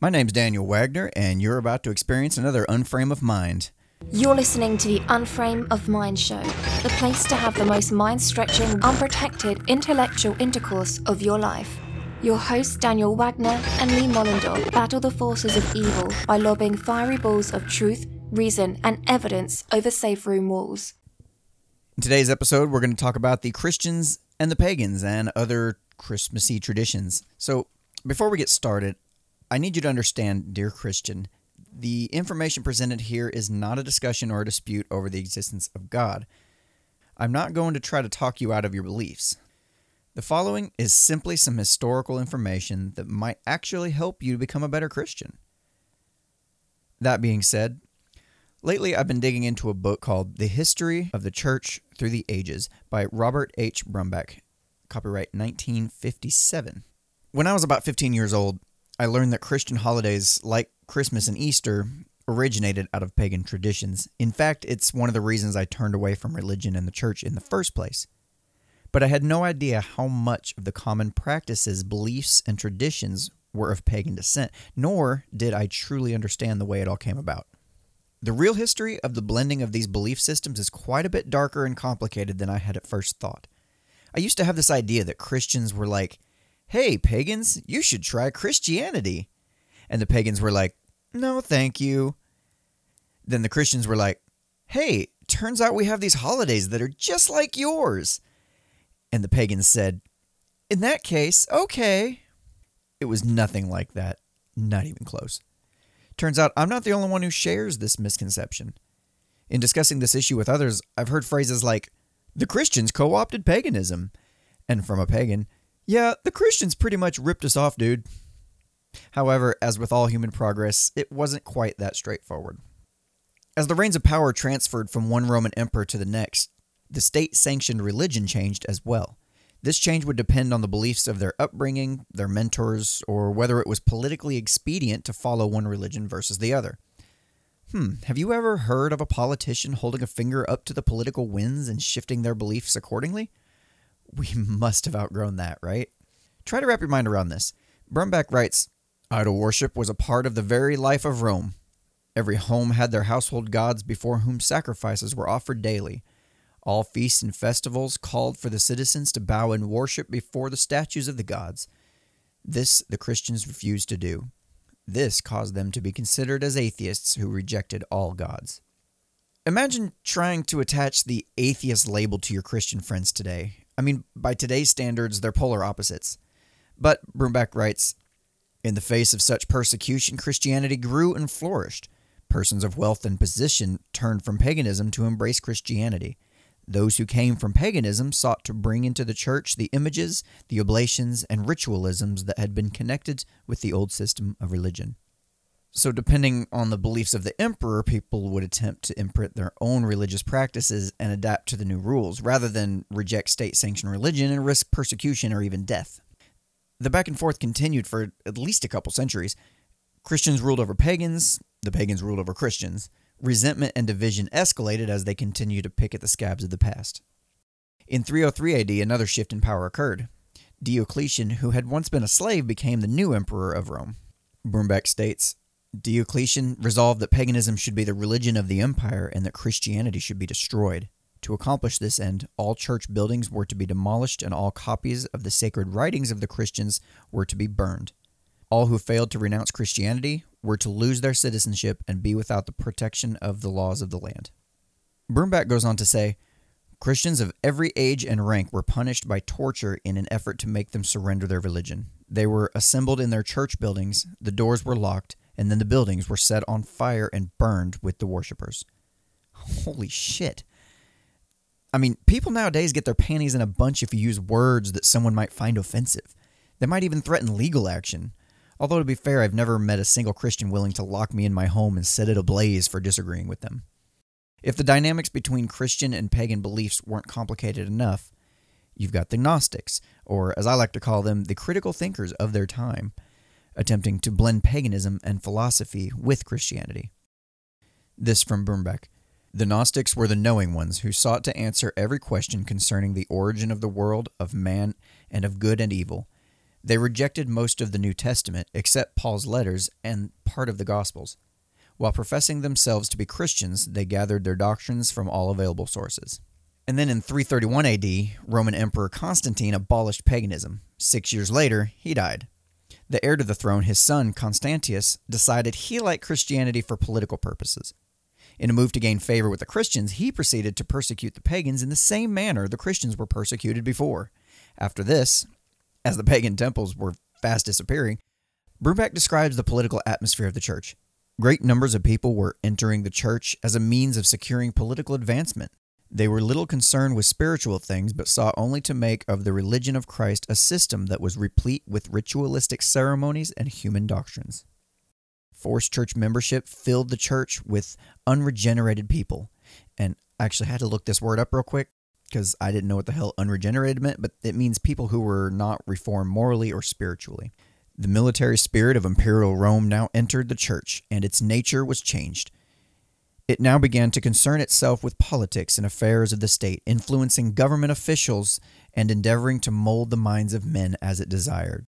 My name's Daniel Wagner, and you're about to experience another Unframe of Mind. You're listening to the Unframe of Mind show, the place to have the most mind stretching, unprotected intellectual intercourse of your life. Your hosts, Daniel Wagner and Lee Mollendorf, battle the forces of evil by lobbing fiery balls of truth, reason, and evidence over safe room walls. In today's episode, we're going to talk about the Christians and the pagans and other Christmassy traditions. So, before we get started, I need you to understand, dear Christian, the information presented here is not a discussion or a dispute over the existence of God. I'm not going to try to talk you out of your beliefs. The following is simply some historical information that might actually help you to become a better Christian. That being said, lately I've been digging into a book called The History of the Church Through the Ages by Robert H. Brumback, copyright 1957. When I was about 15 years old, I learned that Christian holidays like Christmas and Easter originated out of pagan traditions. In fact, it's one of the reasons I turned away from religion and the church in the first place. But I had no idea how much of the common practices, beliefs, and traditions were of pagan descent, nor did I truly understand the way it all came about. The real history of the blending of these belief systems is quite a bit darker and complicated than I had at first thought. I used to have this idea that Christians were like, hey, pagans, you should try Christianity. And the pagans were like, no, thank you. Then the Christians were like, hey, turns out we have these holidays that are just like yours. And the pagans said, in that case, okay. It was nothing like that, not even close. Turns out I'm not the only one who shares this misconception. In discussing this issue with others, I've heard phrases like, the Christians co opted paganism. And from a pagan, yeah, the Christians pretty much ripped us off, dude. However, as with all human progress, it wasn't quite that straightforward. As the reins of power transferred from one Roman emperor to the next, the state sanctioned religion changed as well. This change would depend on the beliefs of their upbringing, their mentors, or whether it was politically expedient to follow one religion versus the other. Hmm, have you ever heard of a politician holding a finger up to the political winds and shifting their beliefs accordingly? We must have outgrown that, right? Try to wrap your mind around this. Brumback writes Idol worship was a part of the very life of Rome. Every home had their household gods before whom sacrifices were offered daily. All feasts and festivals called for the citizens to bow and worship before the statues of the gods. This the Christians refused to do. This caused them to be considered as atheists who rejected all gods. Imagine trying to attach the atheist label to your Christian friends today. I mean, by today's standards, they're polar opposites. But Brumback writes In the face of such persecution, Christianity grew and flourished. Persons of wealth and position turned from paganism to embrace Christianity. Those who came from paganism sought to bring into the church the images, the oblations, and ritualisms that had been connected with the old system of religion. So, depending on the beliefs of the emperor, people would attempt to imprint their own religious practices and adapt to the new rules, rather than reject state sanctioned religion and risk persecution or even death. The back and forth continued for at least a couple centuries. Christians ruled over pagans, the pagans ruled over Christians. Resentment and division escalated as they continued to pick at the scabs of the past. In 303 AD, another shift in power occurred. Diocletian, who had once been a slave, became the new emperor of Rome. Brumback states Diocletian resolved that paganism should be the religion of the empire and that Christianity should be destroyed. To accomplish this end, all church buildings were to be demolished and all copies of the sacred writings of the Christians were to be burned. All who failed to renounce Christianity were to lose their citizenship and be without the protection of the laws of the land. Brumback goes on to say Christians of every age and rank were punished by torture in an effort to make them surrender their religion. They were assembled in their church buildings, the doors were locked, and then the buildings were set on fire and burned with the worshippers. Holy shit. I mean, people nowadays get their panties in a bunch if you use words that someone might find offensive. They might even threaten legal action. Although, to be fair, I've never met a single Christian willing to lock me in my home and set it ablaze for disagreeing with them. If the dynamics between Christian and pagan beliefs weren't complicated enough, you've got the Gnostics, or as I like to call them, the critical thinkers of their time, attempting to blend paganism and philosophy with Christianity. This from Brumback. The Gnostics were the knowing ones who sought to answer every question concerning the origin of the world, of man, and of good and evil. They rejected most of the New Testament, except Paul's letters and part of the Gospels. While professing themselves to be Christians, they gathered their doctrines from all available sources. And then in 331 AD, Roman Emperor Constantine abolished paganism. Six years later, he died. The heir to the throne, his son Constantius, decided he liked Christianity for political purposes. In a move to gain favor with the Christians, he proceeded to persecute the pagans in the same manner the Christians were persecuted before. After this, as the pagan temples were fast disappearing, Brumback describes the political atmosphere of the church. Great numbers of people were entering the church as a means of securing political advancement. They were little concerned with spiritual things, but sought only to make of the religion of Christ a system that was replete with ritualistic ceremonies and human doctrines. Forced church membership filled the church with unregenerated people. And I actually had to look this word up real quick because I didn't know what the hell unregenerated meant, but it means people who were not reformed morally or spiritually. The military spirit of imperial Rome now entered the church, and its nature was changed. It now began to concern itself with politics and affairs of the state, influencing government officials and endeavoring to mold the minds of men as it desired.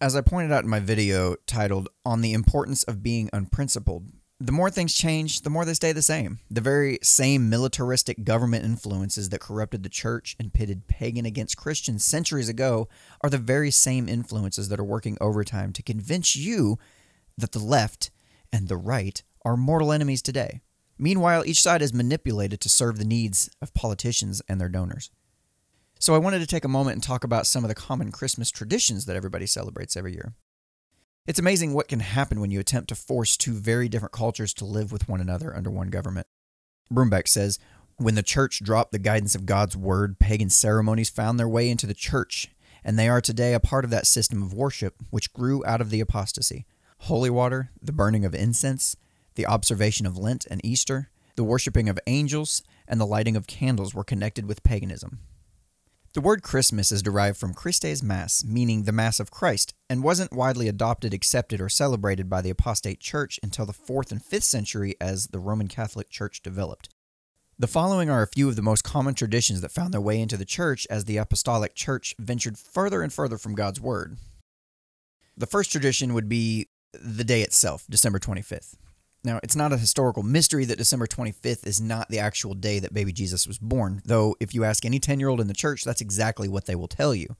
As I pointed out in my video titled On the Importance of Being Unprincipled, the more things change, the more they stay the same. The very same militaristic government influences that corrupted the church and pitted pagan against Christian centuries ago are the very same influences that are working overtime to convince you that the left and the right are mortal enemies today. Meanwhile, each side is manipulated to serve the needs of politicians and their donors. So I wanted to take a moment and talk about some of the common Christmas traditions that everybody celebrates every year. It's amazing what can happen when you attempt to force two very different cultures to live with one another under one government. Brumback says, When the church dropped the guidance of God's word, pagan ceremonies found their way into the church, and they are today a part of that system of worship which grew out of the apostasy. Holy water, the burning of incense, the observation of Lent and Easter, the worshiping of angels, and the lighting of candles were connected with paganism. The word Christmas is derived from Christes Mass, meaning the Mass of Christ, and wasn't widely adopted, accepted, or celebrated by the apostate church until the 4th and 5th century as the Roman Catholic Church developed. The following are a few of the most common traditions that found their way into the church as the apostolic church ventured further and further from God's word. The first tradition would be the day itself, December 25th. Now, it's not a historical mystery that December 25th is not the actual day that baby Jesus was born, though if you ask any 10 year old in the church, that's exactly what they will tell you.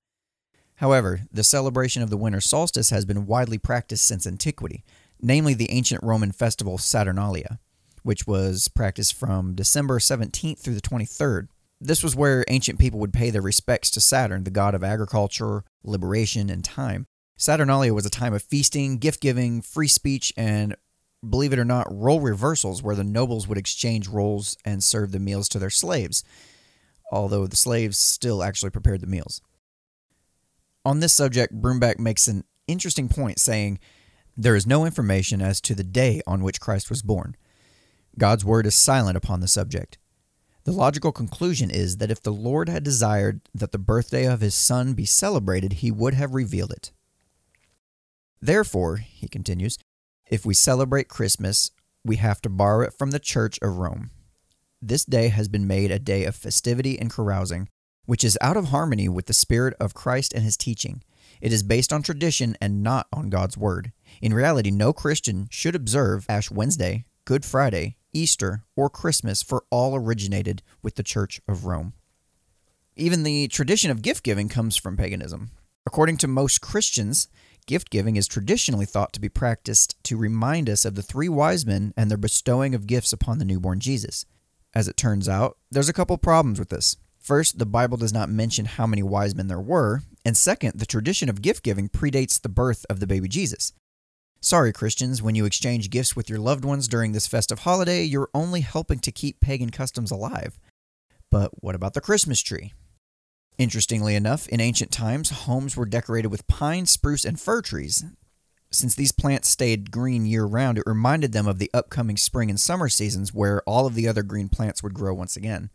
However, the celebration of the winter solstice has been widely practiced since antiquity, namely the ancient Roman festival Saturnalia, which was practiced from December 17th through the 23rd. This was where ancient people would pay their respects to Saturn, the god of agriculture, liberation, and time. Saturnalia was a time of feasting, gift giving, free speech, and believe it or not, role reversals where the nobles would exchange roles and serve the meals to their slaves, although the slaves still actually prepared the meals. On this subject, Brumback makes an interesting point saying, There is no information as to the day on which Christ was born. God's word is silent upon the subject. The logical conclusion is that if the Lord had desired that the birthday of his Son be celebrated, he would have revealed it. Therefore, he continues, if we celebrate Christmas, we have to borrow it from the Church of Rome. This day has been made a day of festivity and carousing, which is out of harmony with the spirit of Christ and his teaching. It is based on tradition and not on God's word. In reality, no Christian should observe Ash Wednesday, Good Friday, Easter, or Christmas, for all originated with the Church of Rome. Even the tradition of gift giving comes from paganism. According to most Christians, Gift giving is traditionally thought to be practiced to remind us of the three wise men and their bestowing of gifts upon the newborn Jesus. As it turns out, there's a couple problems with this. First, the Bible does not mention how many wise men there were, and second, the tradition of gift giving predates the birth of the baby Jesus. Sorry, Christians, when you exchange gifts with your loved ones during this festive holiday, you're only helping to keep pagan customs alive. But what about the Christmas tree? Interestingly enough, in ancient times, homes were decorated with pine, spruce, and fir trees. Since these plants stayed green year round, it reminded them of the upcoming spring and summer seasons where all of the other green plants would grow once again.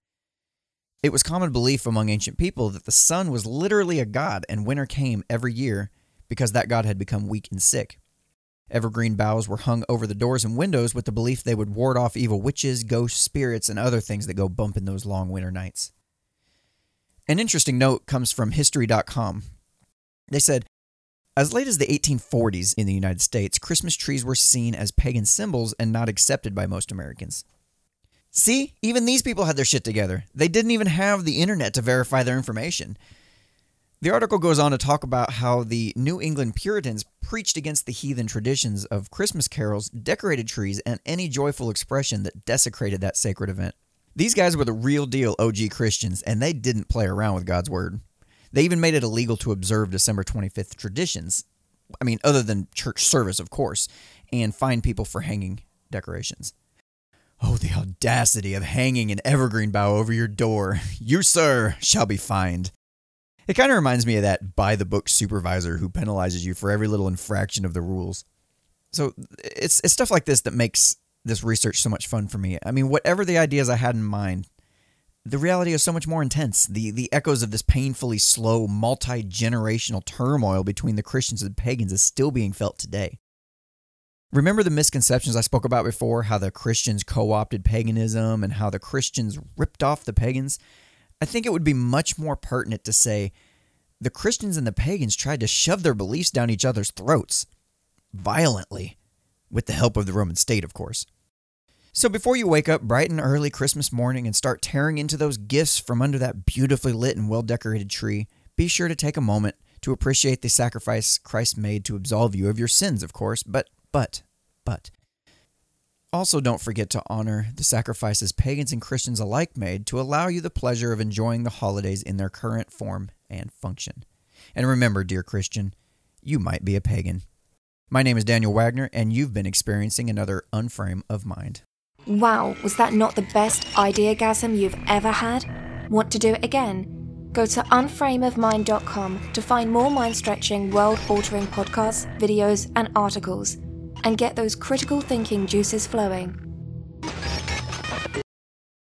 It was common belief among ancient people that the sun was literally a god and winter came every year because that god had become weak and sick. Evergreen boughs were hung over the doors and windows with the belief they would ward off evil witches, ghosts, spirits, and other things that go bump in those long winter nights. An interesting note comes from History.com. They said, As late as the 1840s in the United States, Christmas trees were seen as pagan symbols and not accepted by most Americans. See, even these people had their shit together. They didn't even have the internet to verify their information. The article goes on to talk about how the New England Puritans preached against the heathen traditions of Christmas carols, decorated trees, and any joyful expression that desecrated that sacred event. These guys were the real deal OG Christians, and they didn't play around with God's word. They even made it illegal to observe December 25th traditions. I mean, other than church service, of course, and fine people for hanging decorations. Oh, the audacity of hanging an evergreen bough over your door. You, sir, shall be fined. It kind of reminds me of that by the book supervisor who penalizes you for every little infraction of the rules. So it's, it's stuff like this that makes this research so much fun for me. I mean, whatever the ideas I had in mind, the reality is so much more intense. The, the echoes of this painfully slow, multi generational turmoil between the Christians and the pagans is still being felt today. Remember the misconceptions I spoke about before how the Christians co opted paganism and how the Christians ripped off the pagans? I think it would be much more pertinent to say the Christians and the pagans tried to shove their beliefs down each other's throats violently, with the help of the Roman state, of course. So before you wake up bright and early Christmas morning and start tearing into those gifts from under that beautifully lit and well decorated tree, be sure to take a moment to appreciate the sacrifice Christ made to absolve you of your sins, of course, but but, but. Also, don't forget to honor the sacrifices pagans and Christians alike made to allow you the pleasure of enjoying the holidays in their current form and function. And remember, dear Christian, you might be a pagan. My name is Daniel Wagner, and you've been experiencing another Unframe of Mind. Wow, was that not the best ideagasm you've ever had? Want to do it again? Go to unframeofmind.com to find more mind stretching, world altering podcasts, videos, and articles and get those critical thinking juices flowing.